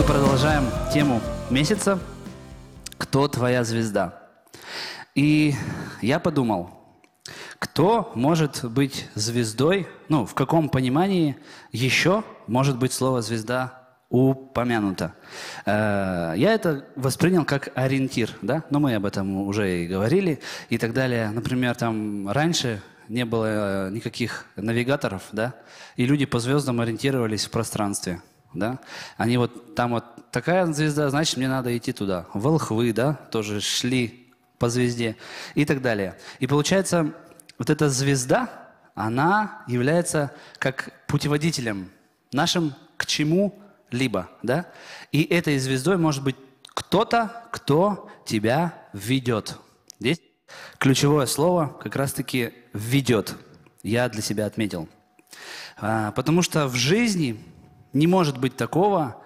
Мы продолжаем тему месяца «Кто твоя звезда?». И я подумал, кто может быть звездой, ну, в каком понимании еще может быть слово «звезда» упомянуто. Э, Я это воспринял как ориентир, да, но мы об этом уже и говорили и так далее. Например, там раньше не было никаких навигаторов, да, и люди по звездам ориентировались в пространстве, да. Они вот, там вот такая звезда, значит, мне надо идти туда. Волхвы, да, тоже шли по звезде и так далее. И получается, вот эта звезда, она является как путеводителем нашим к чему-либо, да. И этой звездой может быть кто-то, кто тебя ведет. Здесь ключевое слово как раз-таки «ведет». Я для себя отметил. А, Потому что в жизни не может быть такого,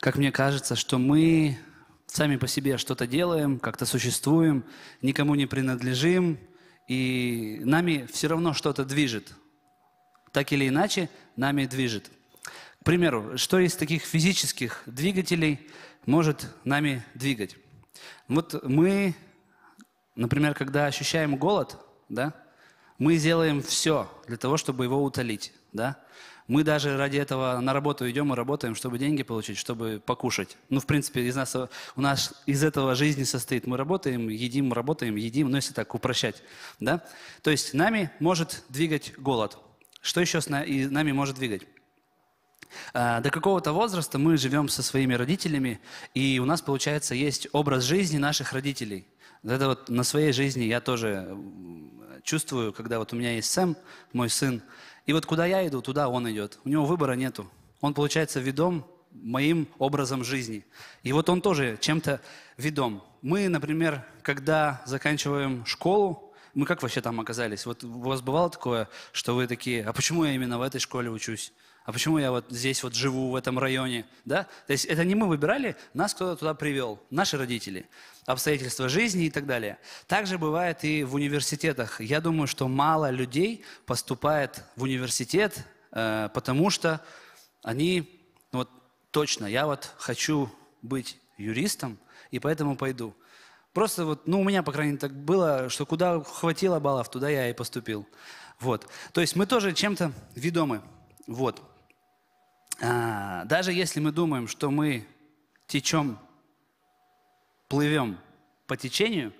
как мне кажется, что мы сами по себе что-то делаем, как-то существуем, никому не принадлежим, и нами все равно что-то движет. Так или иначе, нами движет. К примеру, что из таких физических двигателей может нами двигать? Вот мы, например, когда ощущаем голод, да, мы делаем все для того, чтобы его утолить, да. Мы даже ради этого на работу идем и работаем, чтобы деньги получить, чтобы покушать. Ну, в принципе, из нас, у нас из этого жизни состоит. Мы работаем, едим, работаем, едим, ну, если так упрощать, да. То есть нами может двигать голод. Что еще с нами может двигать? А, До какого-то возраста мы живем со своими родителями, и у нас, получается, есть образ жизни наших родителей. Это вот на своей жизни я тоже чувствую, когда вот у меня есть Сэм, мой сын, и вот куда я иду, туда он идет. У него выбора нету. Он, получается, ведом моим образом жизни. И вот он тоже чем-то ведом. Мы, например, когда заканчиваем школу, мы как вообще там оказались? Вот у вас бывало такое, что вы такие, а почему я именно в этой школе учусь? А почему я вот здесь вот живу, в этом районе? Да? То есть это не мы выбирали, нас кто-то туда привел, наши родители, обстоятельства жизни и так далее. Также бывает и в университетах. Я думаю, что мало людей поступает в университет, э, потому что они, вот точно, я вот хочу быть юристом, и поэтому пойду. Просто вот, ну, у меня, по крайней мере, так было, что куда хватило баллов, туда я и поступил. Вот. То есть мы тоже чем-то ведомы. Вот. А, даже если мы думаем, что мы течем, плывем по течению,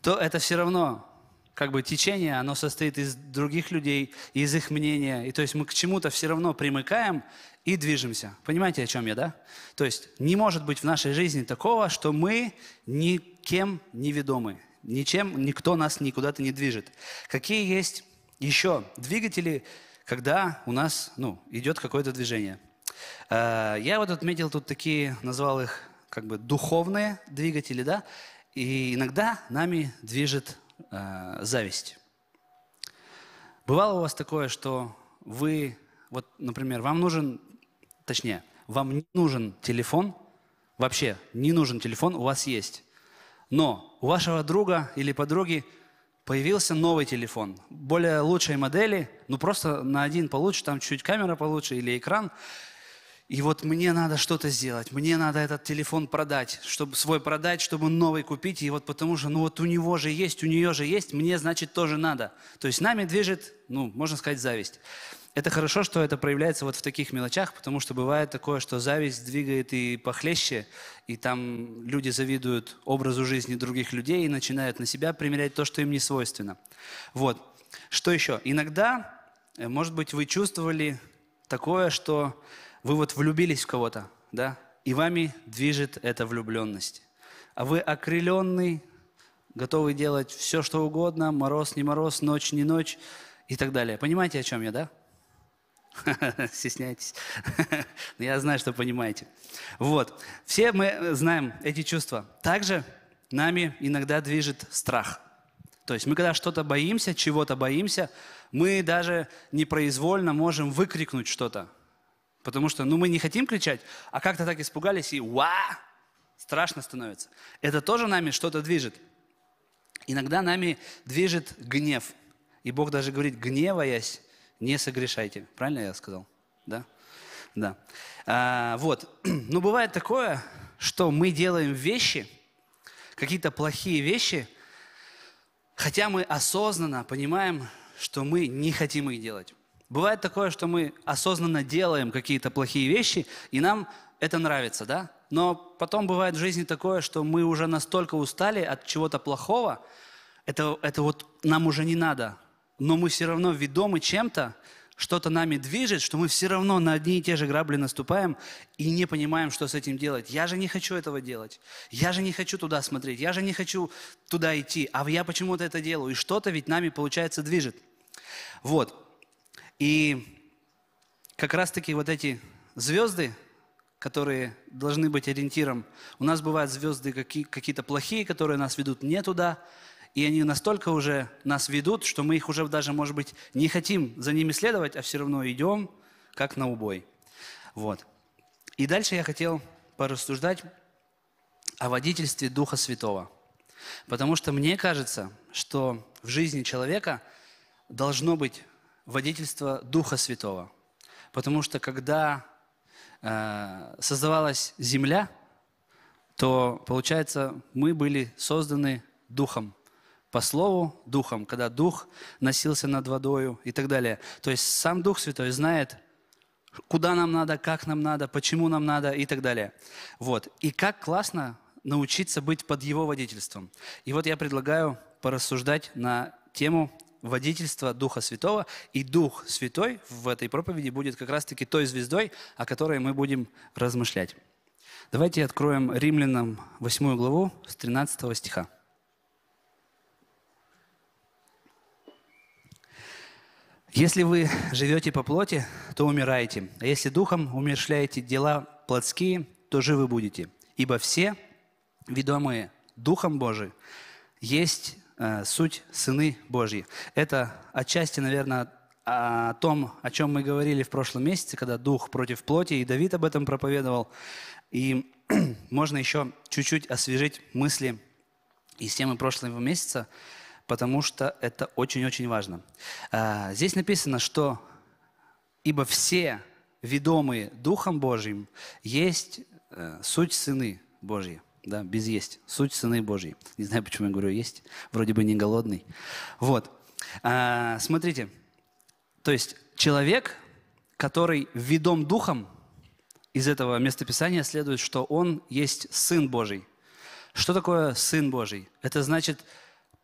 то это все равно как бы течение, оно состоит из других людей, из их мнения. И то есть мы к чему-то все равно примыкаем и движемся. Понимаете, о чем я, да? То есть не может быть в нашей жизни такого, что мы никем не ведомы. Ничем, никто нас никуда-то не движет. Какие есть еще двигатели, когда у нас ну, идет какое-то движение? Э, Я вот отметил тут такие, назвал их как бы духовные двигатели, да? И иногда нами движет э, зависть. Бывало у вас такое, что вы, вот, например, вам нужен, точнее, вам не нужен телефон, вообще не нужен телефон, у вас есть. Но у вашего друга или подруги появился новый телефон, более лучшей модели, ну просто на один получше, там чуть камера получше или экран. И вот мне надо что-то сделать, мне надо этот телефон продать, чтобы свой продать, чтобы новый купить. И вот потому что, ну вот у него же есть, у нее же есть, мне, значит, тоже надо. То есть нами движет, ну, можно сказать, зависть. Это хорошо, что это проявляется вот в таких мелочах, потому что бывает такое, что зависть двигает и похлеще, и там люди завидуют образу жизни других людей и начинают на себя примерять то, что им не свойственно. Вот. Что еще? Иногда, э, может быть, вы чувствовали такое, что вы вот влюбились в кого-то, да, и вами движет эта влюбленность. А вы окрыленный, готовый делать все, что угодно, мороз, не мороз, ночь, не ночь и так далее. Понимаете, о чем я, да? Стесняйтесь. Я знаю, что понимаете. Вот. Все мы знаем эти чувства. Также нами иногда движет страх. То есть мы когда что-то боимся, чего-то боимся, мы даже непроизвольно можем выкрикнуть что-то. Потому что ну, мы не хотим кричать, а как-то так испугались и ва! Страшно становится. Это тоже нами что-то движет. Иногда нами движет гнев. И Бог даже говорит, гневаясь, не согрешайте. Правильно я сказал? Да? Да. А, вот. Но бывает такое, что мы делаем вещи, какие-то плохие вещи, хотя мы осознанно понимаем, что мы не хотим их делать. Бывает такое, что мы осознанно делаем какие-то плохие вещи, и нам это нравится, да? Но потом бывает в жизни такое, что мы уже настолько устали от чего-то плохого, это, это вот нам уже не надо, но мы все равно ведомы чем-то, что-то нами движет, что мы все равно на одни и те же грабли наступаем и не понимаем, что с этим делать. Я же не хочу этого делать. Я же не хочу туда смотреть. Я же не хочу туда идти. А я почему-то это делаю. И что-то ведь нами, получается, движет. Вот. И как раз-таки вот эти звезды, которые должны быть ориентиром. У нас бывают звезды какие-то плохие, которые нас ведут не туда, и они настолько уже нас ведут, что мы их уже даже, может быть, не хотим за ними следовать, а все равно идем, как на убой. Вот. И дальше я хотел порассуждать о водительстве Духа Святого. Потому что мне кажется, что в жизни человека должно быть водительство Духа Святого. Потому что когда э, создавалась земля, то, получается, мы были созданы Духом по Слову Духом, когда Дух носился над водою и так далее. То есть сам Дух Святой знает, куда нам надо, как нам надо, почему нам надо и так далее. Вот. И как классно научиться быть под Его водительством. И вот я предлагаю порассуждать на тему водительства Духа Святого. И Дух Святой в этой проповеди будет как раз-таки той звездой, о которой мы будем размышлять. Давайте откроем Римлянам 8 главу с 13 стиха. Если вы живете по плоти, то умираете, а если духом умершляете дела плотские, то живы будете. Ибо все, ведомые Духом Божиим, есть э, суть сыны Божьи. Это отчасти, наверное, о том, о чем мы говорили в прошлом месяце, когда Дух против плоти, и Давид об этом проповедовал. И можно еще чуть-чуть освежить мысли из темы прошлого месяца – потому что это очень-очень важно. А, здесь написано, что «Ибо все, ведомые Духом Божьим, есть э, суть сыны Божьи». Да, без есть. Суть сыны Божьи. Не знаю, почему я говорю есть. Вроде бы не голодный. Вот. А, смотрите. То есть человек, который ведом Духом, из этого местописания следует, что он есть Сын Божий. Что такое Сын Божий? Это значит,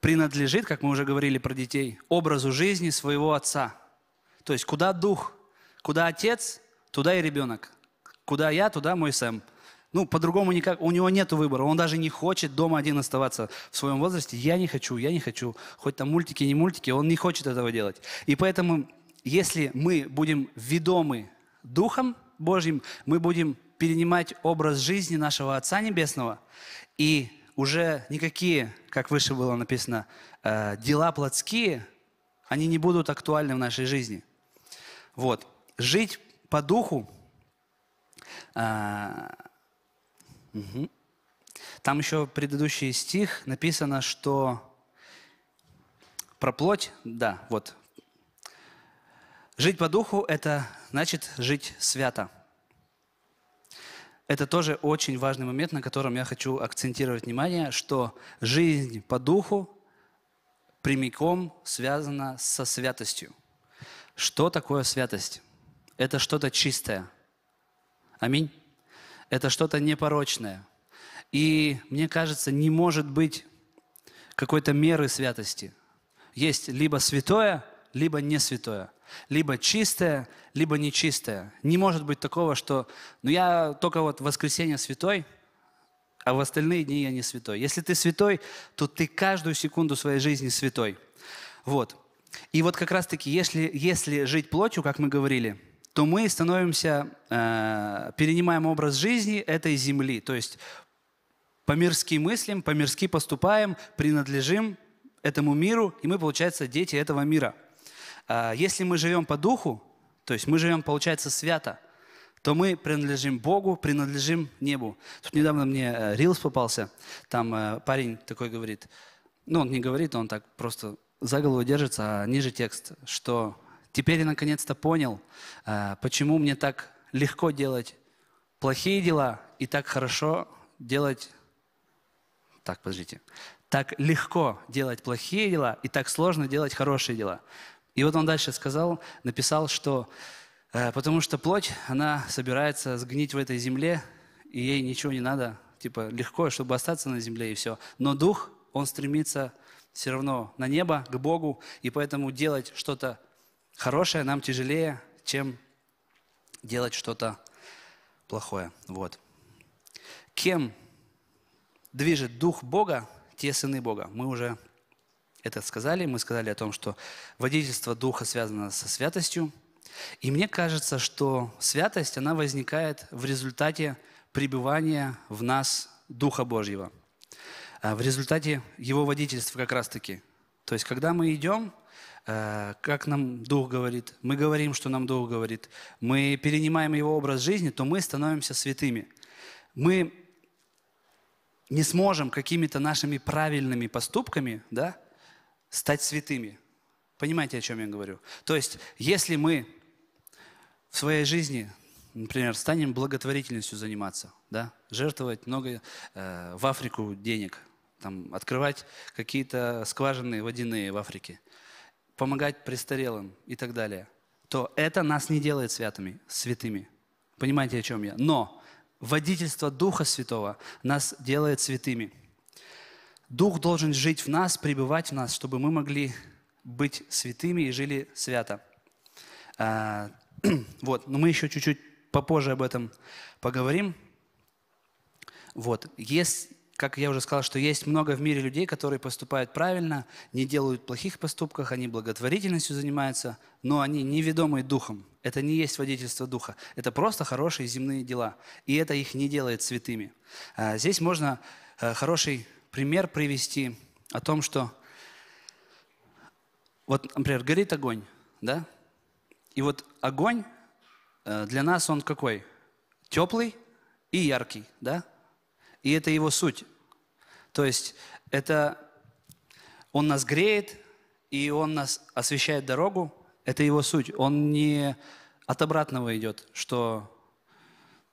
принадлежит, как мы уже говорили про детей, образу жизни своего отца. То есть куда дух, куда отец, туда и ребенок. Куда я, туда мой Сэм. Ну, по-другому никак, у него нет выбора. Он даже не хочет дома один оставаться в своем возрасте. Я не хочу, я не хочу. Хоть там мультики, не мультики, он не хочет этого делать. И поэтому, если мы будем ведомы Духом Божьим, мы будем перенимать образ жизни нашего Отца Небесного и уже никакие, как выше было написано, э, дела плотские, они не будут актуальны в нашей жизни. Вот. Жить по духу. Угу. Там еще предыдущий стих написано, что про плоть, да, вот. Жить по духу – это значит жить свято. Это тоже очень важный момент, на котором я хочу акцентировать внимание, что жизнь по духу прямиком связана со святостью. Что такое святость? Это что-то чистое. Аминь. Это что-то непорочное. И мне кажется, не может быть какой-то меры святости. Есть либо святое, либо не святое. Либо чистое, либо нечистое. Не может быть такого, что ну я только вот воскресенье святой, а в остальные дни я не святой. Если ты святой, то ты каждую секунду своей жизни святой. Вот. И вот как раз-таки, если, если жить плотью, как мы говорили, то мы становимся, э, перенимаем образ жизни этой земли. То есть по-мирски мыслим, по-мирски поступаем, принадлежим этому миру, и мы, получается, дети этого мира – если мы живем по духу, то есть мы живем, получается, свято, то мы принадлежим Богу, принадлежим небу. Тут недавно мне э, Рилс попался, там э, парень такой говорит, ну он не говорит, он так просто за голову держится, а ниже текст, что теперь я наконец-то понял, э, почему мне так легко делать плохие дела и так хорошо делать... Так, подождите. Так легко делать плохие дела и так сложно делать хорошие дела. И вот он дальше сказал, написал, что э, потому что плоть, она собирается сгнить в этой земле, и ей ничего не надо, типа легко, чтобы остаться на земле и все. Но дух, он стремится все равно на небо, к Богу, и поэтому делать что-то хорошее нам тяжелее, чем делать что-то плохое. Вот. Кем движет Дух Бога, те сыны Бога. Мы уже это сказали. Мы сказали о том, что водительство Духа связано со святостью. И мне кажется, что святость, она возникает в результате пребывания в нас Духа Божьего. А в результате Его водительства как раз-таки. То есть, когда мы идем, э, как нам Дух говорит, мы говорим, что нам Дух говорит, мы перенимаем Его образ жизни, то мы становимся святыми. Мы не сможем какими-то нашими правильными поступками да, стать святыми. Понимаете, о чем я говорю? То есть, если мы в своей жизни, например, станем благотворительностью заниматься, да, жертвовать много э, в Африку денег, там, открывать какие-то скважины водяные в Африке, помогать престарелым и так далее, то это нас не делает святыми, святыми. Понимаете, о чем я? Но водительство Духа Святого нас делает святыми. Дух должен жить в нас, пребывать в нас, чтобы мы могли быть святыми и жили свято. А, вот, но мы еще чуть-чуть попозже об этом поговорим. Вот, есть, как я уже сказал, что есть много в мире людей, которые поступают правильно, не делают плохих поступков, они благотворительностью занимаются, но они неведомы духом. Это не есть водительство духа. Это просто хорошие земные дела. И это их не делает святыми. А, здесь можно э, хороший пример привести о том, что вот, например, горит огонь, да? И вот огонь э, для нас он какой? Теплый и яркий, да? И это его суть. То есть это он нас греет, и он нас освещает дорогу. Это его суть. Он не от обратного идет, что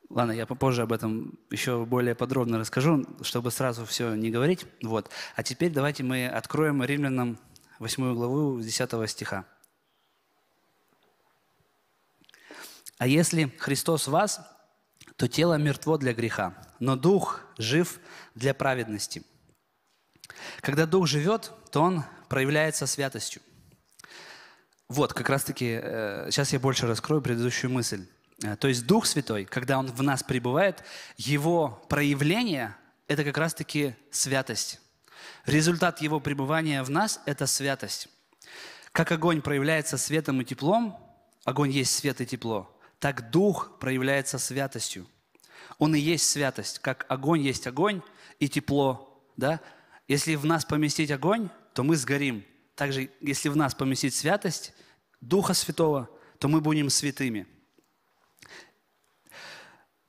Ладно, я попозже об этом еще более подробно расскажу, чтобы сразу все не говорить. Вот. А теперь давайте мы откроем Римлянам 8 главу 10 стиха. «А если Христос вас, то тело мертво для греха, но дух жив для праведности». Когда дух живет, то он проявляется святостью. Вот, как раз-таки, э, сейчас я больше раскрою предыдущую мысль. Э, то есть Дух Святой, когда Он в нас пребывает, Его проявление – это как раз-таки святость. Результат Его пребывания в нас – это святость. Как огонь проявляется светом и теплом, огонь есть свет и тепло, так Дух проявляется святостью. Он и есть святость, как огонь есть огонь и тепло. Да? Если в нас поместить огонь, то мы сгорим. Также, если в нас поместить святость, Духа Святого, то мы будем святыми –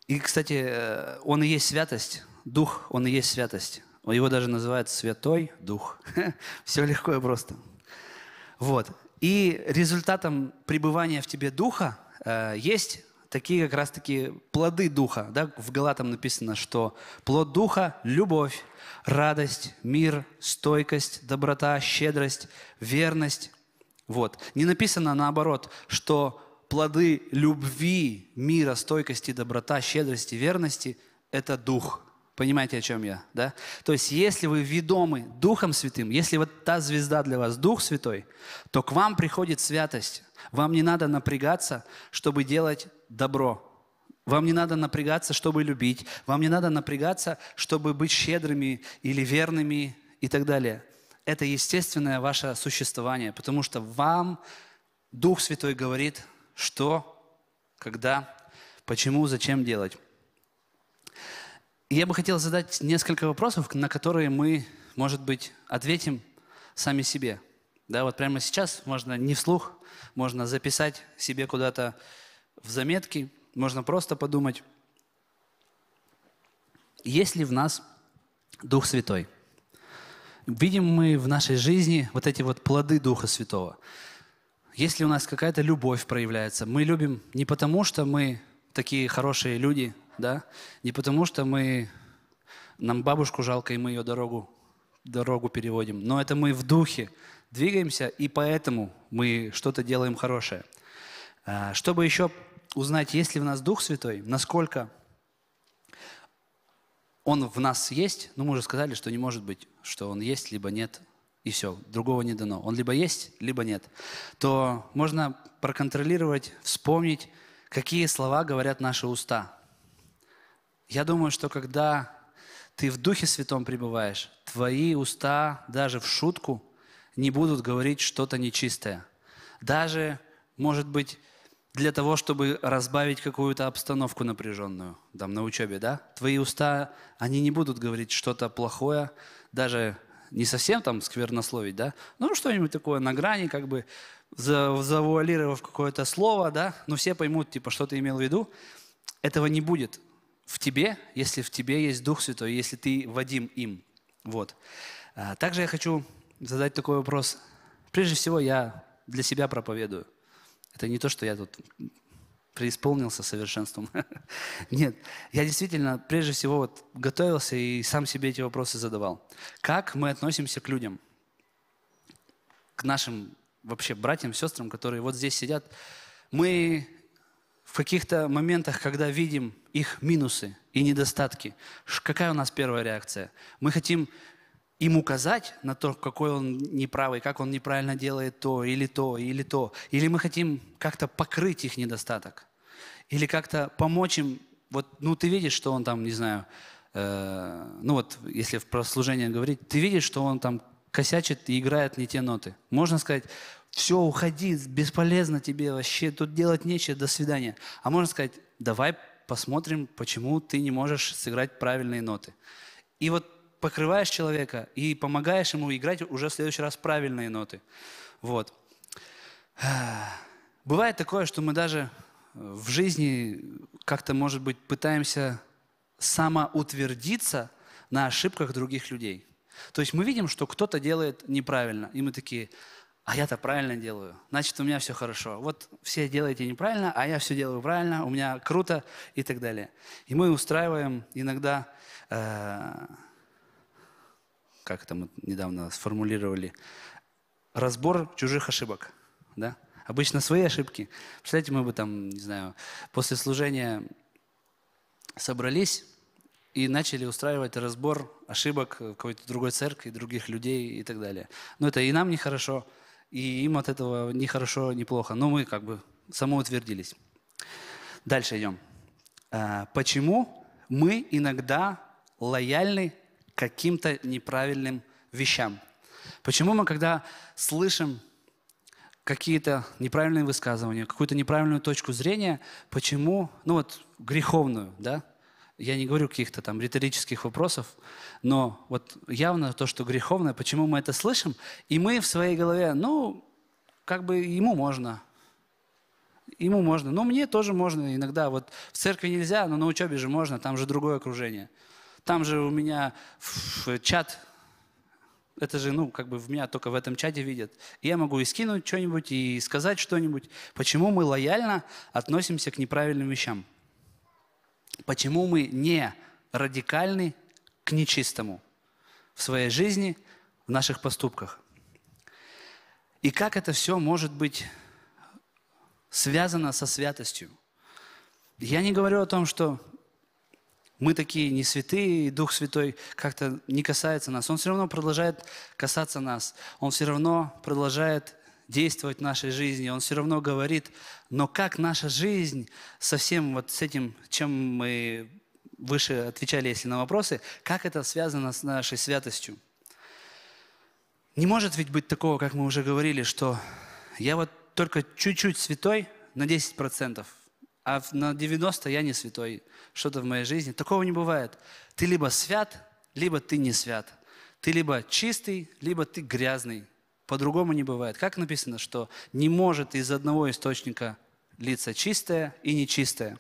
и, кстати, э, он и есть святость. Дух, он и есть святость. Его даже называют Святой Дух. Все легко и просто. Вот. И результатом пребывания в тебе Духа э, есть такие как раз-таки плоды Духа. Да? В Галатам написано, что плод Духа – любовь, радость, мир, стойкость, доброта, щедрость, верность. Вот. Не написано наоборот, что плоды любви, мира, стойкости, доброта, щедрости, верности – это Дух. Понимаете, о чем я? Да? То есть, если вы ведомы Духом Святым, если вот та звезда для вас Дух Святой, то к вам приходит святость. Вам не надо напрягаться, чтобы делать добро. Вам не надо напрягаться, чтобы любить. Вам не надо напрягаться, чтобы быть щедрыми или верными и так далее. Это естественное ваше существование, потому что вам Дух Святой говорит – что, когда, почему, зачем делать. Я бы хотел задать несколько вопросов, на которые мы, может быть, ответим сами себе. Да, вот прямо сейчас можно не вслух, можно записать себе куда-то в заметки, можно просто подумать, есть ли в нас Дух Святой? Видим мы в нашей жизни вот эти вот плоды Духа Святого – если у нас какая-то любовь проявляется, мы любим не потому, что мы такие хорошие люди, да, не потому что мы, нам бабушку жалко, и мы ее дорогу, дорогу переводим, но это мы в духе двигаемся, и поэтому мы что-то делаем хорошее. А, чтобы еще узнать, есть ли в нас Дух Святой, насколько Он в нас есть, ну мы уже сказали, что не может быть, что Он есть, либо нет, и все, другого не дано. Он либо есть, либо нет. То можно проконтролировать, вспомнить, какие слова говорят наши уста. Я думаю, что когда ты в Духе Святом пребываешь, твои уста даже в шутку не будут говорить что-то нечистое. Даже, может быть, для того, чтобы разбавить какую-то обстановку напряженную, там, на учебе, да? Твои уста, они не будут говорить что-то плохое, даже не совсем там сквернословить, да? Ну, что-нибудь такое на грани, как бы завуалировав какое-то слово, да? Но все поймут, типа, что ты имел в виду. Этого не будет в тебе, если в тебе есть Дух Святой, если ты Вадим им. Вот. А, также я хочу задать такой вопрос. Прежде всего, я для себя проповедую. Это не то, что я тут преисполнился совершенством. Нет, я действительно прежде всего вот готовился и сам себе эти вопросы задавал. Как мы относимся к людям? К нашим вообще братьям, сестрам, которые вот здесь сидят. Мы в каких-то моментах, когда видим их минусы и недостатки, какая у нас первая реакция? Мы хотим им указать на то, какой он неправый, как он неправильно делает то, или то, или то. Или мы хотим как-то покрыть их недостаток. Или как-то помочь им. Вот, ну, ты видишь, что он там, не знаю, э, ну вот, если про служение говорить, ты видишь, что он там косячит и играет не те ноты. Можно сказать, все, уходи, бесполезно тебе вообще, тут делать нечего, до свидания. А можно сказать, давай посмотрим, почему ты не можешь сыграть правильные ноты. И вот покрываешь человека и помогаешь ему играть уже в следующий раз правильные ноты. Вот. Бывает такое, что мы даже в жизни как-то, может быть, пытаемся самоутвердиться на ошибках других людей. То есть мы видим, что кто-то делает неправильно, и мы такие, а я-то правильно делаю, значит, у меня все хорошо. Вот все делаете неправильно, а я все делаю правильно, у меня круто и так далее. И мы устраиваем иногда э, как это мы недавно сформулировали, разбор чужих ошибок. Да? Обычно свои ошибки. Представляете, мы бы там, не знаю, после служения собрались и начали устраивать разбор ошибок какой-то другой церкви, других людей и так далее. Но это и нам нехорошо, и им от этого ни хорошо, ни плохо. Но мы как бы самоутвердились. Дальше идем. А, почему мы иногда лояльны каким-то неправильным вещам. Почему мы, когда слышим какие-то неправильные высказывания, какую-то неправильную точку зрения, почему, ну вот, греховную, да, я не говорю каких-то там риторических вопросов, но вот явно то, что греховное, почему мы это слышим, и мы в своей голове, ну, как бы ему можно, ему можно, но мне тоже можно иногда, вот в церкви нельзя, но на учебе же можно, там же другое окружение – там же у меня чат, это же, ну, как бы в меня только в этом чате видят. я могу и скинуть что-нибудь, и сказать что-нибудь. Почему мы лояльно относимся к неправильным вещам? Почему мы не радикальны к нечистому в своей жизни, в наших поступках? И как это все может быть связано со святостью? Я не говорю о том, что мы такие не святые, и Дух Святой как-то не касается нас. Он все равно продолжает касаться нас. Он все равно продолжает действовать в нашей жизни. Он все равно говорит. Но как наша жизнь со всем вот с этим, чем мы выше отвечали, если на вопросы, как это связано с нашей святостью? Не может ведь быть такого, как мы уже говорили, что я вот только чуть-чуть святой на 10%, а на 90 я не святой, что-то в моей жизни. Такого не бывает. Ты либо свят, либо ты не свят. Ты либо чистый, либо ты грязный. По-другому не бывает. Как написано, что не может из одного источника литься чистое и нечистое.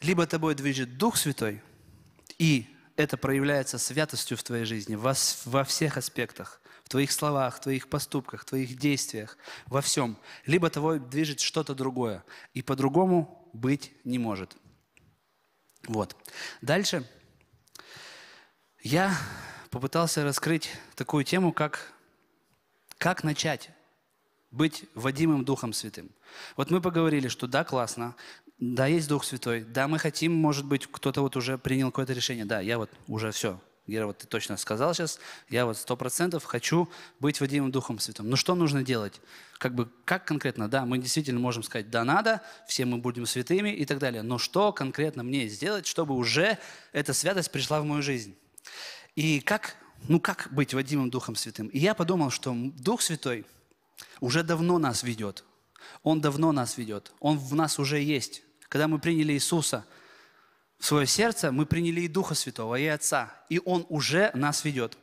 Либо тобой движет Дух Святой, и это проявляется святостью в твоей жизни во, во всех аспектах в твоих словах, в твоих поступках, в твоих действиях, во всем. Либо тобой движет что-то другое. И по-другому быть не может. Вот. Дальше я попытался раскрыть такую тему, как как начать быть водимым Духом Святым. Вот мы поговорили, что да, классно, да, есть Дух Святой, да, мы хотим, может быть, кто-то вот уже принял какое-то решение, да, я вот уже все, Гера, вот ты точно сказал сейчас, я вот сто процентов хочу быть водимым Духом Святым. Но что нужно делать? Как бы, как конкретно? Да, мы действительно можем сказать, да, надо, все мы будем святыми и так далее. Но что конкретно мне сделать, чтобы уже эта святость пришла в мою жизнь? И как, ну как быть водимым Духом Святым? И я подумал, что Дух Святой уже давно нас ведет. Он давно нас ведет. Он в нас уже есть. Когда мы приняли Иисуса – в свое сердце, мы приняли и Духа Святого, и Отца, и Он уже нас ведет.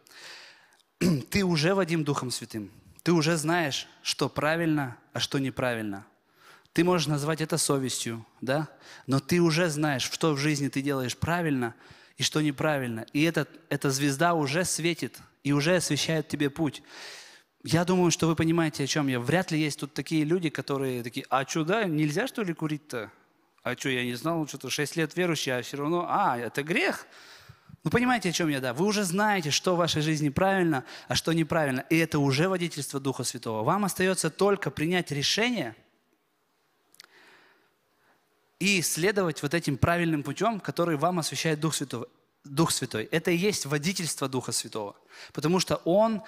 Ты уже Вадим Духом Святым. Ты уже знаешь, что правильно, а что неправильно. Ты можешь назвать это совестью, да? Но ты уже знаешь, что в жизни ты делаешь правильно и что неправильно. И этот, эта звезда уже светит и уже освещает тебе путь. Я думаю, что вы понимаете, о чем я. Вряд ли есть тут такие люди, которые такие, а да, нельзя что ли курить-то? А что, я не знал, что-то 6 лет верующий, а все равно, а, это грех? Ну, понимаете, о чем я, да? Вы уже знаете, что в вашей жизни правильно, а что неправильно. И это уже водительство Духа Святого. Вам остается только принять решение и следовать вот этим правильным путем, который вам освещает Дух Святой. Дух Святой. Это и есть водительство Духа Святого. Потому что Он...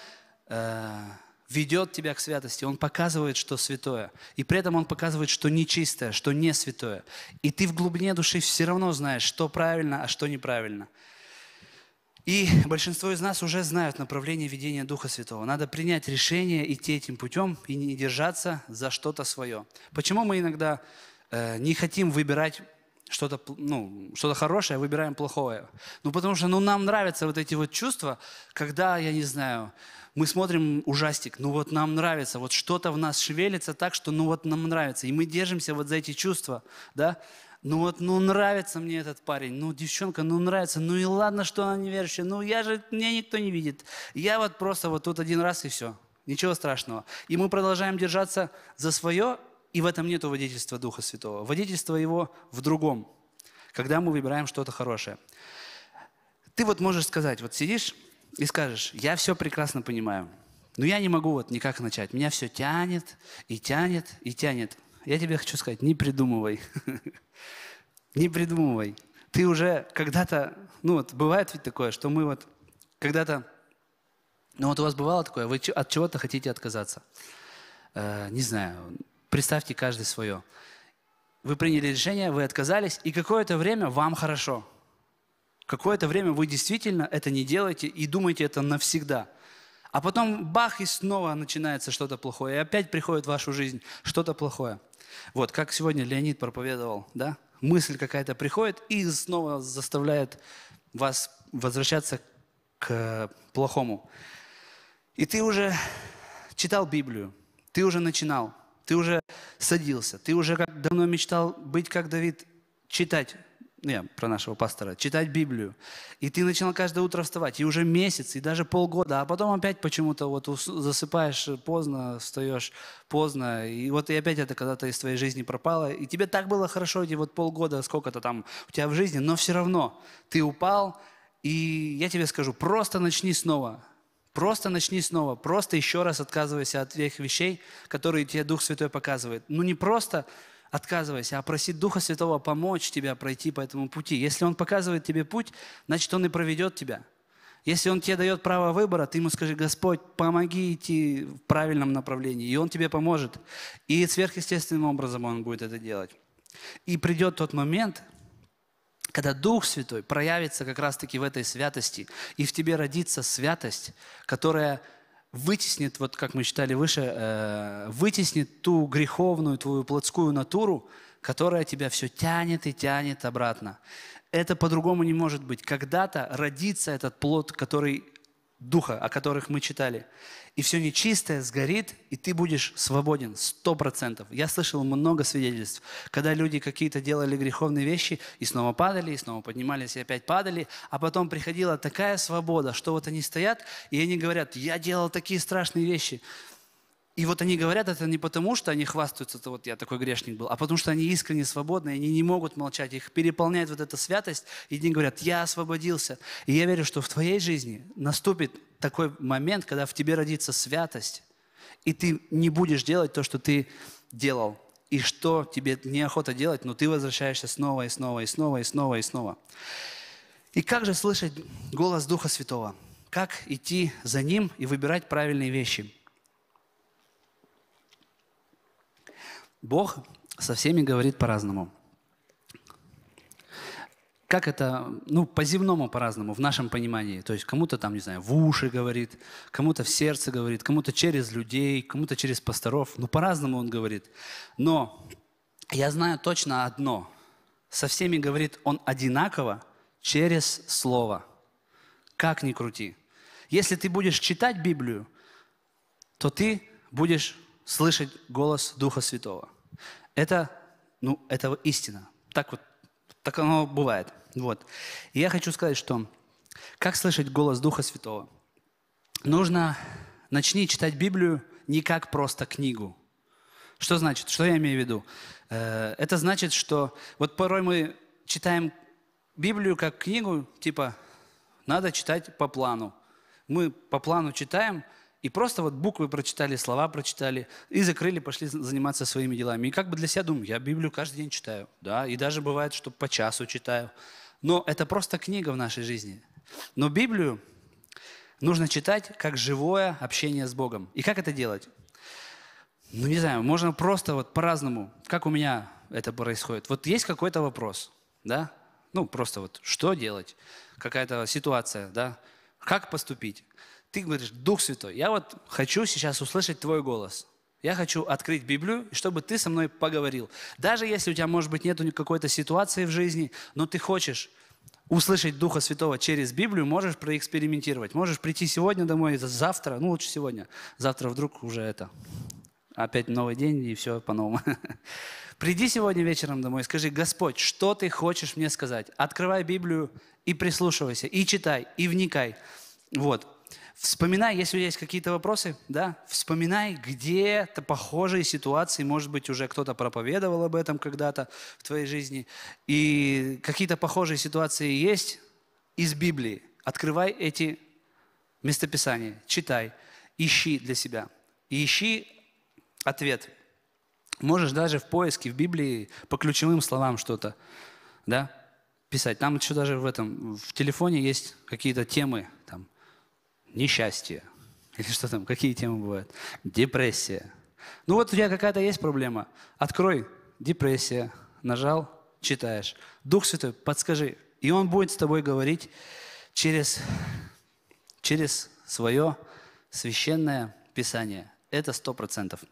Э, ведет тебя к святости, Он показывает, что святое. И при этом Он показывает, что нечистое, что не святое. И ты в глубине души все равно знаешь, что правильно, а что неправильно. И большинство из нас уже знают направление ведения Духа Святого. Надо принять решение идти этим путем и не держаться за что-то свое. Почему мы иногда э, не хотим выбирать что-то ну, что хорошее, выбираем плохое? Ну, потому что ну, нам нравятся вот эти вот чувства, когда, я не знаю, мы смотрим ужастик, ну вот нам нравится, вот что-то в нас шевелится так, что ну вот нам нравится, и мы держимся вот за эти чувства, да, ну вот, ну нравится мне этот парень, ну девчонка, ну нравится, ну и ладно, что она неверующая, ну я же, меня никто не видит. Я вот просто вот тут один раз и все, ничего страшного. И мы продолжаем держаться за свое, и в этом нет водительства Духа Святого. Водительство его в другом, когда мы выбираем что-то хорошее. Ты вот можешь сказать, вот сидишь и скажешь, я все прекрасно понимаю, но я не могу вот никак начать. Меня все тянет и тянет и тянет. Я тебе хочу сказать, не придумывай. Не придумывай. Ты уже когда-то, ну вот бывает ведь такое, что мы вот когда-то, ну вот у вас бывало такое, вы от чего-то хотите отказаться. Э, не знаю, представьте каждый свое. Вы приняли решение, вы отказались, и какое-то время вам хорошо – Какое-то время вы действительно это не делаете и думаете это навсегда. А потом бах, и снова начинается что-то плохое. И опять приходит в вашу жизнь что-то плохое. Вот, как сегодня Леонид проповедовал, да? Мысль какая-то приходит и снова заставляет вас возвращаться к плохому. И ты уже читал Библию, ты уже начинал, ты уже садился, ты уже как давно мечтал быть как Давид, читать ну, я про нашего пастора, читать Библию. И ты начинал каждое утро вставать, и уже месяц, и даже полгода, а потом опять почему-то вот засыпаешь поздно, встаешь поздно, и вот и опять это когда-то из твоей жизни пропало, и тебе так было хорошо эти вот полгода, сколько-то там у тебя в жизни, но все равно ты упал, и я тебе скажу, просто начни снова, Просто начни снова, просто еще раз отказывайся от тех вещей, которые тебе Дух Святой показывает. Ну не просто отказывайся, а проси Духа Святого помочь тебе пройти по этому пути. Если Он показывает тебе путь, значит, Он и проведет тебя. Если Он тебе дает право выбора, ты ему скажи, Господь, помоги идти в правильном направлении, и Он тебе поможет. И сверхъестественным образом Он будет это делать. И придет тот момент, когда Дух Святой проявится как раз-таки в этой святости, и в тебе родится святость, которая вытеснит, вот как мы читали выше, э, вытеснит ту греховную, твою плотскую натуру, которая тебя все тянет и тянет обратно. Это по-другому не может быть. Когда-то родится этот плод, который духа, о которых мы читали. И все нечистое сгорит, и ты будешь свободен, сто процентов. Я слышал много свидетельств, когда люди какие-то делали греховные вещи, и снова падали, и снова поднимались, и опять падали, а потом приходила такая свобода, что вот они стоят, и они говорят, я делал такие страшные вещи. И вот они говорят это не потому, что они хвастаются, это вот я такой грешник был, а потому что они искренне свободны, они не могут молчать, их переполняет вот эта святость, и они говорят, я освободился. И я верю, что в твоей жизни наступит такой момент, когда в тебе родится святость, и ты не будешь делать то, что ты делал, и что тебе неохота делать, но ты возвращаешься снова и снова и снова и снова и снова. И как же слышать голос Духа Святого? Как идти за Ним и выбирать правильные вещи? Бог со всеми говорит по-разному. Как это, ну, по-земному по-разному, в нашем понимании. То есть кому-то там, не знаю, в уши говорит, кому-то в сердце говорит, кому-то через людей, кому-то через пасторов. Ну, по-разному он говорит. Но я знаю точно одно. Со всеми говорит он одинаково через Слово. Как ни крути. Если ты будешь читать Библию, то ты будешь слышать голос Духа Святого. Это, ну, это истина. Так вот, так оно бывает. Вот. И я хочу сказать, что как слышать голос Духа Святого? Нужно начни читать Библию не как просто книгу. Что значит? Что я имею в виду? Э, это значит, что вот порой мы читаем Библию как книгу, типа, надо читать по плану. Мы по плану читаем, и просто вот буквы прочитали, слова прочитали, и закрыли, пошли заниматься своими делами. И как бы для себя думаю, я Библию каждый день читаю, да, и даже бывает, что по часу читаю. Но это просто книга в нашей жизни. Но Библию нужно читать как живое общение с Богом. И как это делать? Ну, не знаю, можно просто вот по-разному. Как у меня это происходит? Вот есть какой-то вопрос, да? Ну, просто вот что делать? Какая-то ситуация, да? Как поступить? Ты говоришь, Дух Святой, я вот хочу сейчас услышать Твой голос. Я хочу открыть Библию, чтобы ты со мной поговорил. Даже если у тебя, может быть, нет какой-то ситуации в жизни, но ты хочешь услышать Духа Святого через Библию, можешь проэкспериментировать. Можешь прийти сегодня домой, завтра, ну лучше сегодня. Завтра вдруг уже это, опять новый день и все по-новому. Приди сегодня вечером домой и скажи, Господь, что ты хочешь мне сказать? Открывай Библию и прислушивайся, и читай, и вникай. Вот. Вспоминай, если есть какие-то вопросы, да, вспоминай где-то похожие ситуации, может быть, уже кто-то проповедовал об этом когда-то в твоей жизни, и какие-то похожие ситуации есть из Библии. Открывай эти местописания, читай, ищи для себя, ищи ответ. Можешь даже в поиске в Библии по ключевым словам что-то, да, писать. Там еще даже в этом, в телефоне есть какие-то темы, несчастье. Или что там, какие темы бывают? Депрессия. Ну вот у тебя какая-то есть проблема. Открой депрессия, нажал, читаешь. Дух Святой, подскажи. И Он будет с тобой говорить через, через свое священное Писание. Это сто процентов.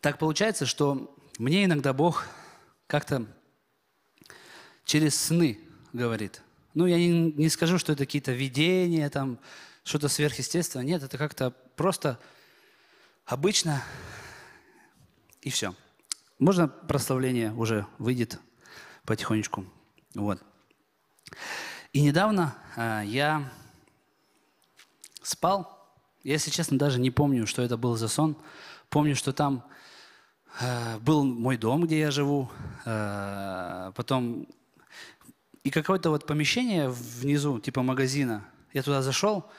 Так получается, что мне иногда Бог как-то через сны говорит. Ну, я не, не скажу, что это какие-то видения, там, что-то сверхъестественное. Нет, это как-то просто обычно и все. Можно прославление уже выйдет потихонечку. Вот. И недавно э, я спал. Если честно, даже не помню, что это был за сон. Помню, что там э, был мой дом, где я живу. Э, потом и какое-то вот помещение внизу, типа магазина, я туда зашел,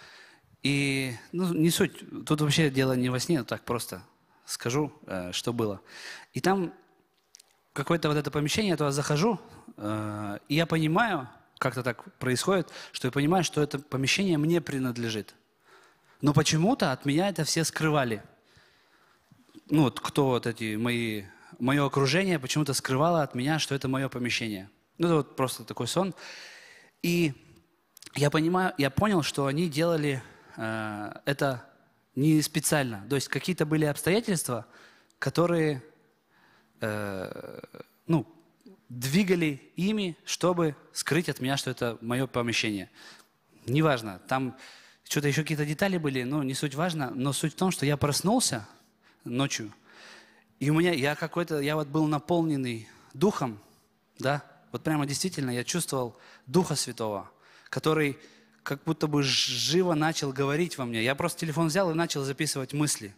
и, ну, не суть, тут вообще дело не во сне, так просто скажу, э, что было. И там какое-то вот это помещение, я туда захожу, э, и я понимаю, как-то так происходит, что я понимаю, что это помещение мне принадлежит. Но почему-то от меня это все скрывали. Ну вот кто вот эти мои, мое окружение почему-то скрывало от меня, что это мое помещение. Ну, это вот просто такой сон. И я понимаю, я понял, что они делали э, это не специально. То есть какие-то были обстоятельства, которые, э, ну, двигали ими, чтобы скрыть от меня, что это мое помещение. Неважно, там что-то еще какие-то детали были, ну, не суть важно, но суть в том, что я проснулся ночью, и у меня, я какой-то, я вот был наполненный духом, да, вот прямо действительно я чувствовал Духа Святого, который как будто бы живо начал говорить во мне. Я просто телефон взял и начал записывать мысли.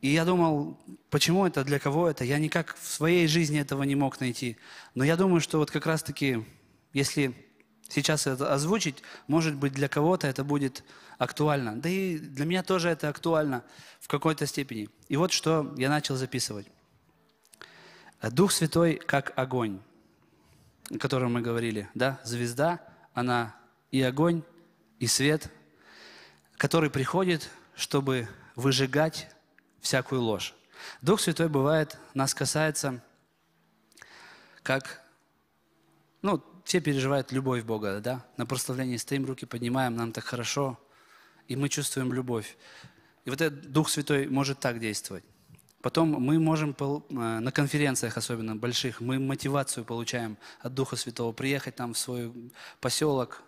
И я думал, почему это, для кого это? Я никак в своей жизни этого не мог найти. Но я думаю, что вот как раз-таки, если сейчас это озвучить, может быть, для кого-то это будет актуально. Да и для меня тоже это актуально в какой-то степени. И вот что я начал записывать. Дух Святой как огонь, о котором мы говорили, да, звезда, она и огонь, и свет, который приходит, чтобы выжигать всякую ложь. Дух Святой бывает, нас касается, как, ну, все переживают любовь Бога, да? На прославлении стоим, руки поднимаем, нам так хорошо, и мы чувствуем любовь. И вот этот Дух Святой может так действовать. Потом мы можем э, на конференциях, особенно больших, мы мотивацию получаем от Духа Святого приехать там в свой поселок.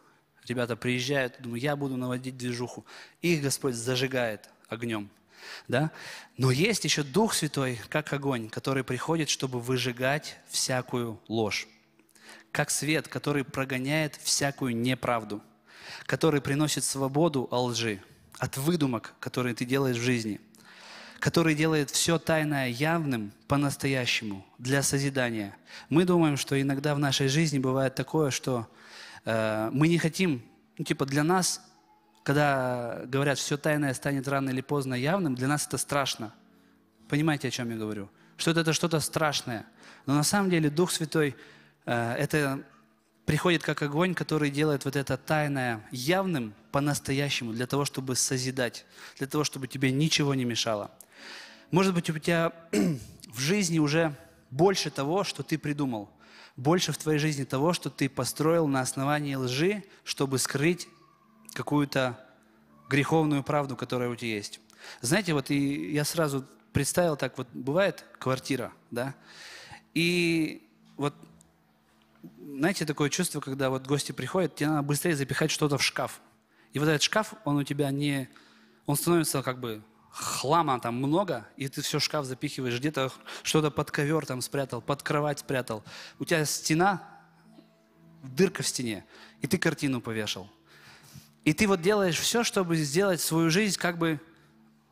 Ребята приезжают, думаю, я буду наводить движуху. Их Господь зажигает огнем. Да? Но есть еще Дух Святой, как огонь, который приходит, чтобы выжигать всякую ложь. Как свет, который прогоняет всякую неправду, который приносит свободу от лжи, от выдумок, которые ты делаешь в жизни – который делает все тайное явным по-настоящему для созидания. Мы думаем, что иногда в нашей жизни бывает такое, что э, мы не хотим, ну типа для нас, когда говорят, все тайное станет рано или поздно явным, для нас это страшно. Понимаете, о чем я говорю? Что это, это что-то страшное. Но на самом деле Дух Святой э, это приходит как огонь, который делает вот это тайное явным по-настоящему, для того, чтобы созидать, для того, чтобы тебе ничего не мешало. Может быть, у тебя в жизни уже больше того, что ты придумал. Больше в твоей жизни того, что ты построил на основании лжи, чтобы скрыть какую-то греховную правду, которая у тебя есть. Знаете, вот и я сразу представил так, вот бывает квартира, да, и вот знаете, такое чувство, когда вот гости приходят, тебе надо быстрее запихать что-то в шкаф. И вот этот шкаф, он у тебя не... Он становится как бы хлама там много, и ты все шкаф запихиваешь, где-то что-то под ковер там спрятал, под кровать спрятал. У тебя стена, дырка в стене, и ты картину повешал. И ты вот делаешь все, чтобы сделать свою жизнь как бы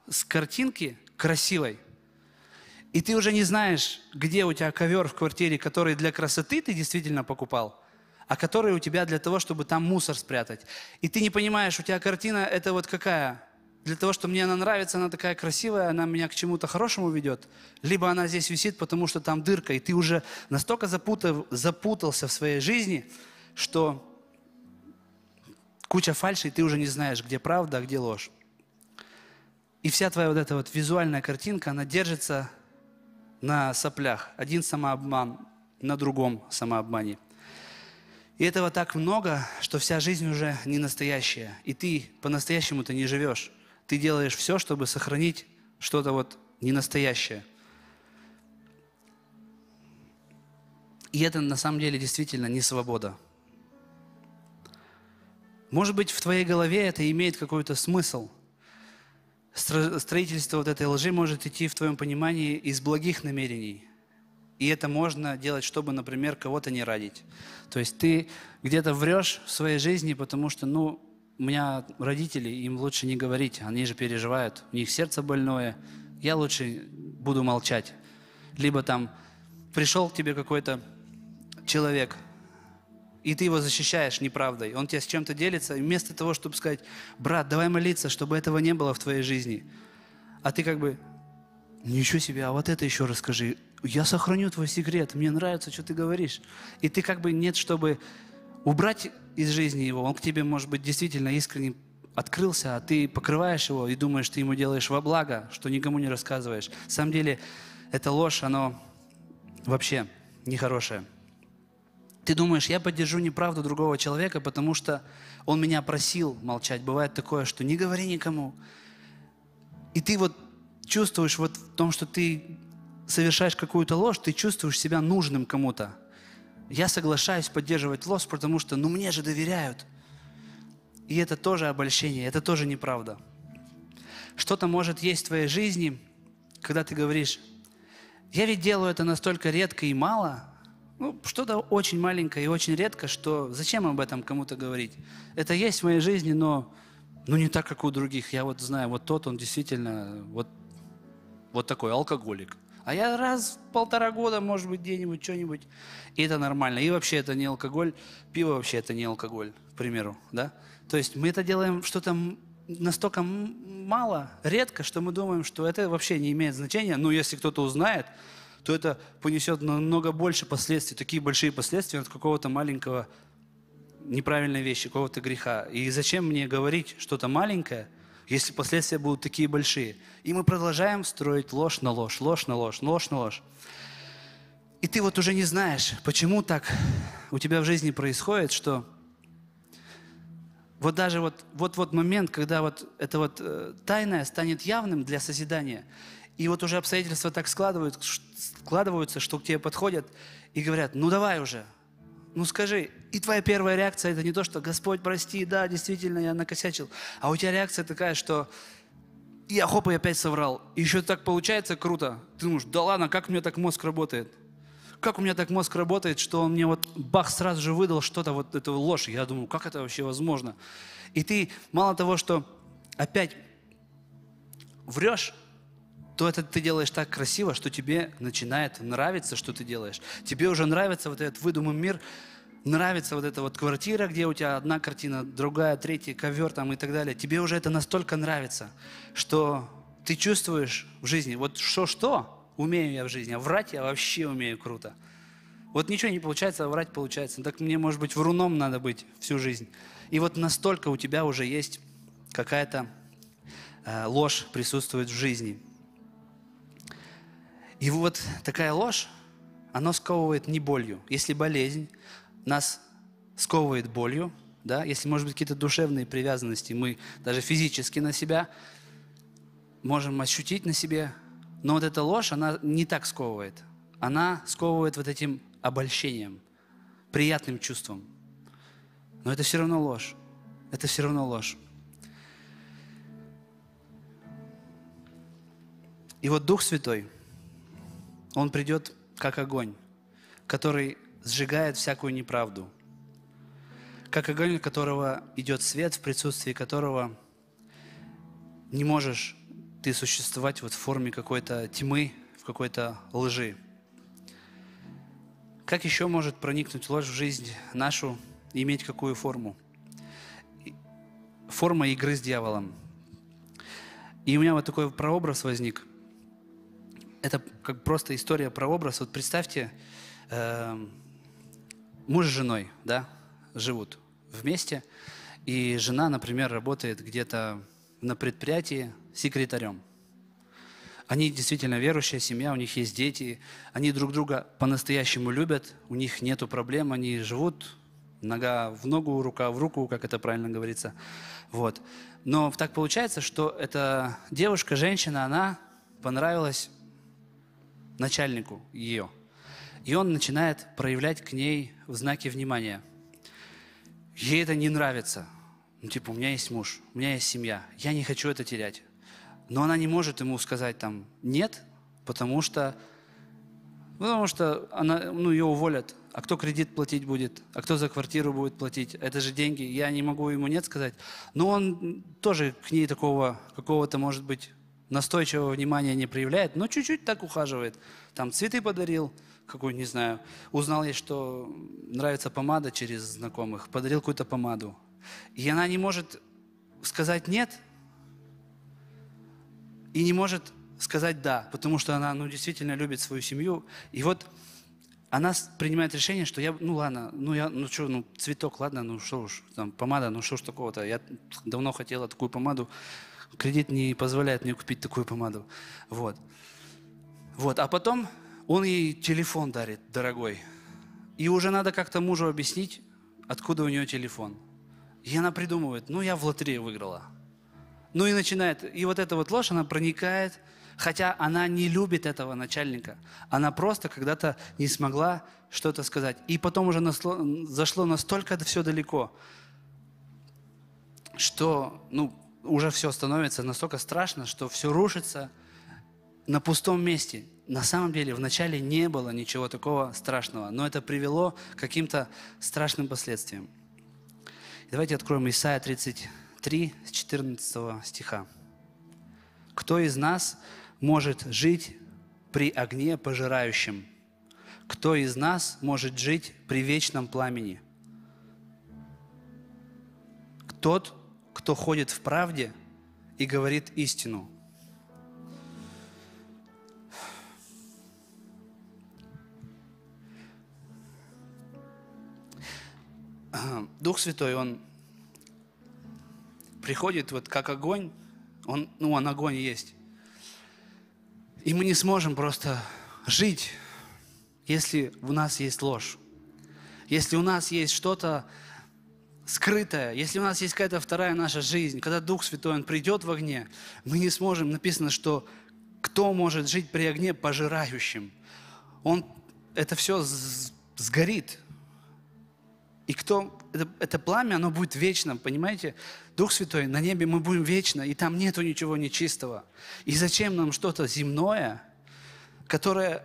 с картинки красивой. И ты уже не знаешь, где у тебя ковер в квартире, который для красоты ты действительно покупал, а который у тебя для того, чтобы там мусор спрятать. И ты не понимаешь, у тебя картина это вот какая? Для того, что мне она нравится, она такая красивая, она меня к чему-то хорошему ведет, либо она здесь висит, потому что там дырка, и ты уже настолько запутав, запутался в своей жизни, что куча фальши, и ты уже не знаешь, где правда, а где ложь. И вся твоя вот эта вот визуальная картинка, она держится на соплях. Один самообман на другом самообмане. И этого так много, что вся жизнь уже не настоящая. И ты по-настоящему-то не живешь ты делаешь все, чтобы сохранить что-то вот ненастоящее. И это на самом деле действительно не свобода. Может быть, в твоей голове это имеет какой-то смысл. Строительство вот этой лжи может идти в твоем понимании из благих намерений. И это можно делать, чтобы, например, кого-то не радить. То есть ты где-то врешь в своей жизни, потому что, ну, у меня родители, им лучше не говорить, они же переживают, у них сердце больное, я лучше буду молчать. Либо там пришел к тебе какой-то человек, и ты его защищаешь неправдой, он тебя с чем-то делится, и вместо того, чтобы сказать, брат, давай молиться, чтобы этого не было в твоей жизни, а ты как бы, ничего себе, а вот это еще расскажи, я сохраню твой секрет, мне нравится, что ты говоришь. И ты как бы нет, чтобы убрать из жизни его, он к тебе, может быть, действительно искренне открылся, а ты покрываешь его и думаешь, ты ему делаешь во благо, что никому не рассказываешь. На самом деле, эта ложь, она вообще нехорошая. Ты думаешь, я поддержу неправду другого человека, потому что он меня просил молчать. Бывает такое, что не говори никому. И ты вот чувствуешь вот в том, что ты совершаешь какую-то ложь, ты чувствуешь себя нужным кому-то. Я соглашаюсь поддерживать ложь, потому что, ну, мне же доверяют. И это тоже обольщение, это тоже неправда. Что-то может есть в твоей жизни, когда ты говоришь, я ведь делаю это настолько редко и мало, Ну, что-то очень маленькое и очень редко, что зачем об этом кому-то говорить? Это есть в моей жизни, но ну, не так, как у других. Я вот знаю, вот тот, он действительно вот, вот такой алкоголик. А я раз в полтора года, может быть, где-нибудь, что-нибудь. И это нормально. И вообще это не алкоголь. Пиво вообще это не алкоголь, к примеру. Да? То есть мы это делаем что-то настолько мало, редко, что мы думаем, что это вообще не имеет значения. Но если кто-то узнает, то это понесет намного больше последствий, такие большие последствия от какого-то маленького неправильной вещи, какого-то греха. И зачем мне говорить что-то маленькое, если последствия будут такие большие? И мы продолжаем строить ложь на ложь, ложь на ложь, ложь на ложь. И ты вот уже не знаешь, почему так у тебя в жизни происходит, что вот даже вот, вот, вот момент, когда вот это вот э, тайное станет явным для созидания, и вот уже обстоятельства так складываются, складываются, что к тебе подходят и говорят, ну давай уже, ну скажи. И твоя первая реакция это не то, что Господь, прости, да, действительно, я накосячил. А у тебя реакция такая, что я хоп, и опять соврал. И еще так получается круто. Ты думаешь, да ладно, как у меня так мозг работает? Как у меня так мозг работает, что он мне вот бах сразу же выдал что-то, вот эту ложь. Я думаю, как это вообще возможно? И ты мало того, что опять врешь, то это ты делаешь так красиво, что тебе начинает нравиться, что ты делаешь. Тебе уже нравится вот этот выдуманный мир, нравится вот эта вот квартира, где у тебя одна картина, другая, третья, ковер там и так далее. Тебе уже это настолько нравится, что ты чувствуешь в жизни, вот что-что умею я в жизни, а врать я вообще умею круто. Вот ничего не получается, а врать получается. Так мне, может быть, вруном надо быть всю жизнь. И вот настолько у тебя уже есть какая-то э, ложь присутствует в жизни – и вот такая ложь, она сковывает не болью. Если болезнь нас сковывает болью, да, если, может быть, какие-то душевные привязанности мы даже физически на себя можем ощутить на себе, но вот эта ложь, она не так сковывает. Она сковывает вот этим обольщением, приятным чувством. Но это все равно ложь. Это все равно ложь. И вот Дух Святой – он придет как огонь, который сжигает всякую неправду. Как огонь, которого идет свет, в присутствии которого не можешь ты существовать вот в форме какой-то тьмы, в какой-то лжи. Как еще может проникнуть ложь в жизнь нашу и иметь какую форму? Форма игры с дьяволом. И у меня вот такой прообраз возник – это как просто история про образ. Вот представьте, э, муж с женой, да, живут вместе, и жена, например, работает где-то на предприятии секретарем. Они действительно верующая семья, у них есть дети, они друг друга по-настоящему любят, у них нет проблем, они живут нога в ногу, рука в руку, как это правильно говорится. Вот. Но так получается, что эта девушка, женщина, она понравилась начальнику ее. И он начинает проявлять к ней знаки внимания. Ей это не нравится. Ну, типа, у меня есть муж, у меня есть семья, я не хочу это терять. Но она не может ему сказать там нет, потому что, потому что она, ну, ее уволят. А кто кредит платить будет? А кто за квартиру будет платить? Это же деньги. Я не могу ему нет сказать. Но он тоже к ней такого какого-то, может быть, настойчивого внимания не проявляет, но чуть-чуть так ухаживает. Там цветы подарил, какую, не знаю, узнал ей, что нравится помада через знакомых, подарил какую-то помаду. И она не может сказать «нет» и не может сказать «да», потому что она ну, действительно любит свою семью. И вот она принимает решение, что я, ну ладно, ну я, ну что, ну цветок, ладно, ну что уж, там помада, ну что ж такого-то, я давно хотела такую помаду, Кредит не позволяет мне купить такую помаду. Вот. Вот. А потом он ей телефон дарит, дорогой. И уже надо как-то мужу объяснить, откуда у нее телефон. И она придумывает, ну я в лотерею выиграла. Ну и начинает. И вот эта вот ложь, она проникает, хотя она не любит этого начальника. Она просто когда-то не смогла что-то сказать. И потом уже насло, зашло настолько все далеко, что, ну, уже все становится настолько страшно, что все рушится, на пустом месте. На самом деле, вначале не было ничего такого страшного, но это привело к каким-то страшным последствиям. Давайте откроем Исайя 33, с 14 стиха. «Кто из нас может жить при огне пожирающем? Кто из нас может жить при вечном пламени? Тот, кто ходит в правде и говорит истину. Дух Святой, Он приходит вот как огонь, он, ну, он огонь есть. И мы не сможем просто жить, если у нас есть ложь. Если у нас есть что-то скрытое, если у нас есть какая-то вторая наша жизнь, когда Дух Святой, Он придет в огне, мы не сможем, написано, что кто может жить при огне пожирающим? Он, это все сгорит. И кто, это, это пламя, оно будет вечно, понимаете? Дух Святой, на небе мы будем вечно, и там нету ничего нечистого. И зачем нам что-то земное, которое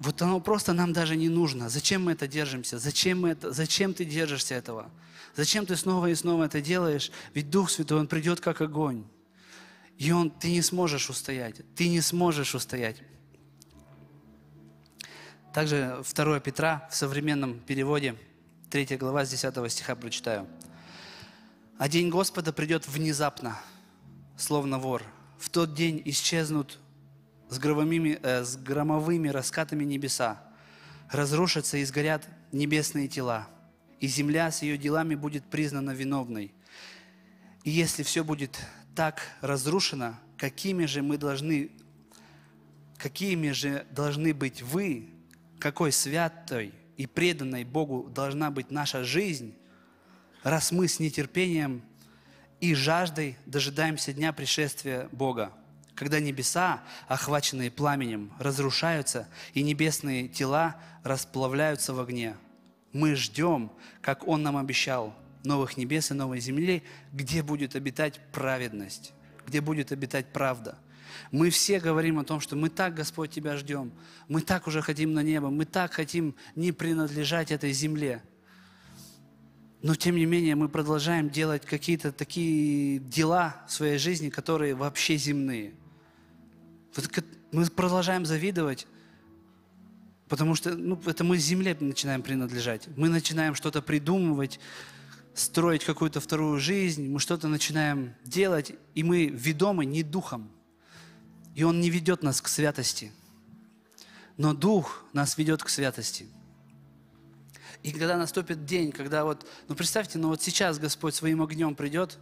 вот оно просто нам даже не нужно. Зачем мы это держимся? Зачем, мы это, зачем ты держишься этого? Зачем ты снова и снова это делаешь? Ведь Дух Святой, Он придет как огонь. И он, ты не сможешь устоять. Ты не сможешь устоять. Также 2 Петра в современном переводе, 3 глава с 10 стиха прочитаю. «А день Господа придет внезапно, словно вор. В тот день исчезнут с громовыми, э, с громовыми раскатами небеса, разрушатся и сгорят небесные тела, и земля с ее делами будет признана виновной. И если все будет так разрушено, какими же мы должны, какими же должны быть вы, какой святой и преданной Богу должна быть наша жизнь, раз мы с нетерпением и жаждой дожидаемся дня пришествия Бога когда небеса, охваченные пламенем, разрушаются, и небесные тела расплавляются в огне. Мы ждем, как Он нам обещал, новых небес и новой земли, где будет обитать праведность, где будет обитать правда. Мы все говорим о том, что мы так, Господь, Тебя ждем, мы так уже хотим на небо, мы так хотим не принадлежать этой земле. Но тем не менее мы продолжаем делать какие-то такие дела в своей жизни, которые вообще земные. Мы продолжаем завидовать, потому что ну, это мы земле начинаем принадлежать. Мы начинаем что-то придумывать, строить какую-то вторую жизнь, мы что-то начинаем делать, и мы ведомы не духом. И он не ведет нас к святости. Но дух нас ведет к святости. И когда наступит день, когда вот, ну представьте, ну вот сейчас Господь своим огнем придет,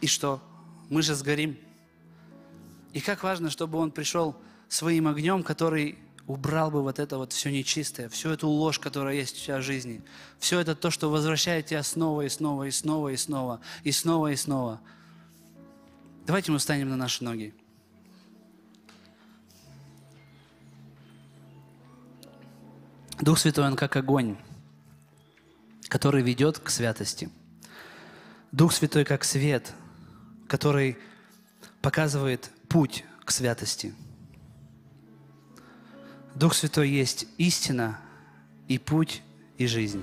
и что? Мы же сгорим. И как важно, чтобы Он пришел своим огнем, который убрал бы вот это вот все нечистое, всю эту ложь, которая есть у тебя в жизни. Все это то, что возвращает тебя снова и снова и снова и снова и снова и снова. Давайте мы встанем на наши ноги. Дух Святой, Он как огонь, который ведет к святости. Дух Святой как свет, который показывает путь к святости. Дух Святой есть истина и путь и жизнь.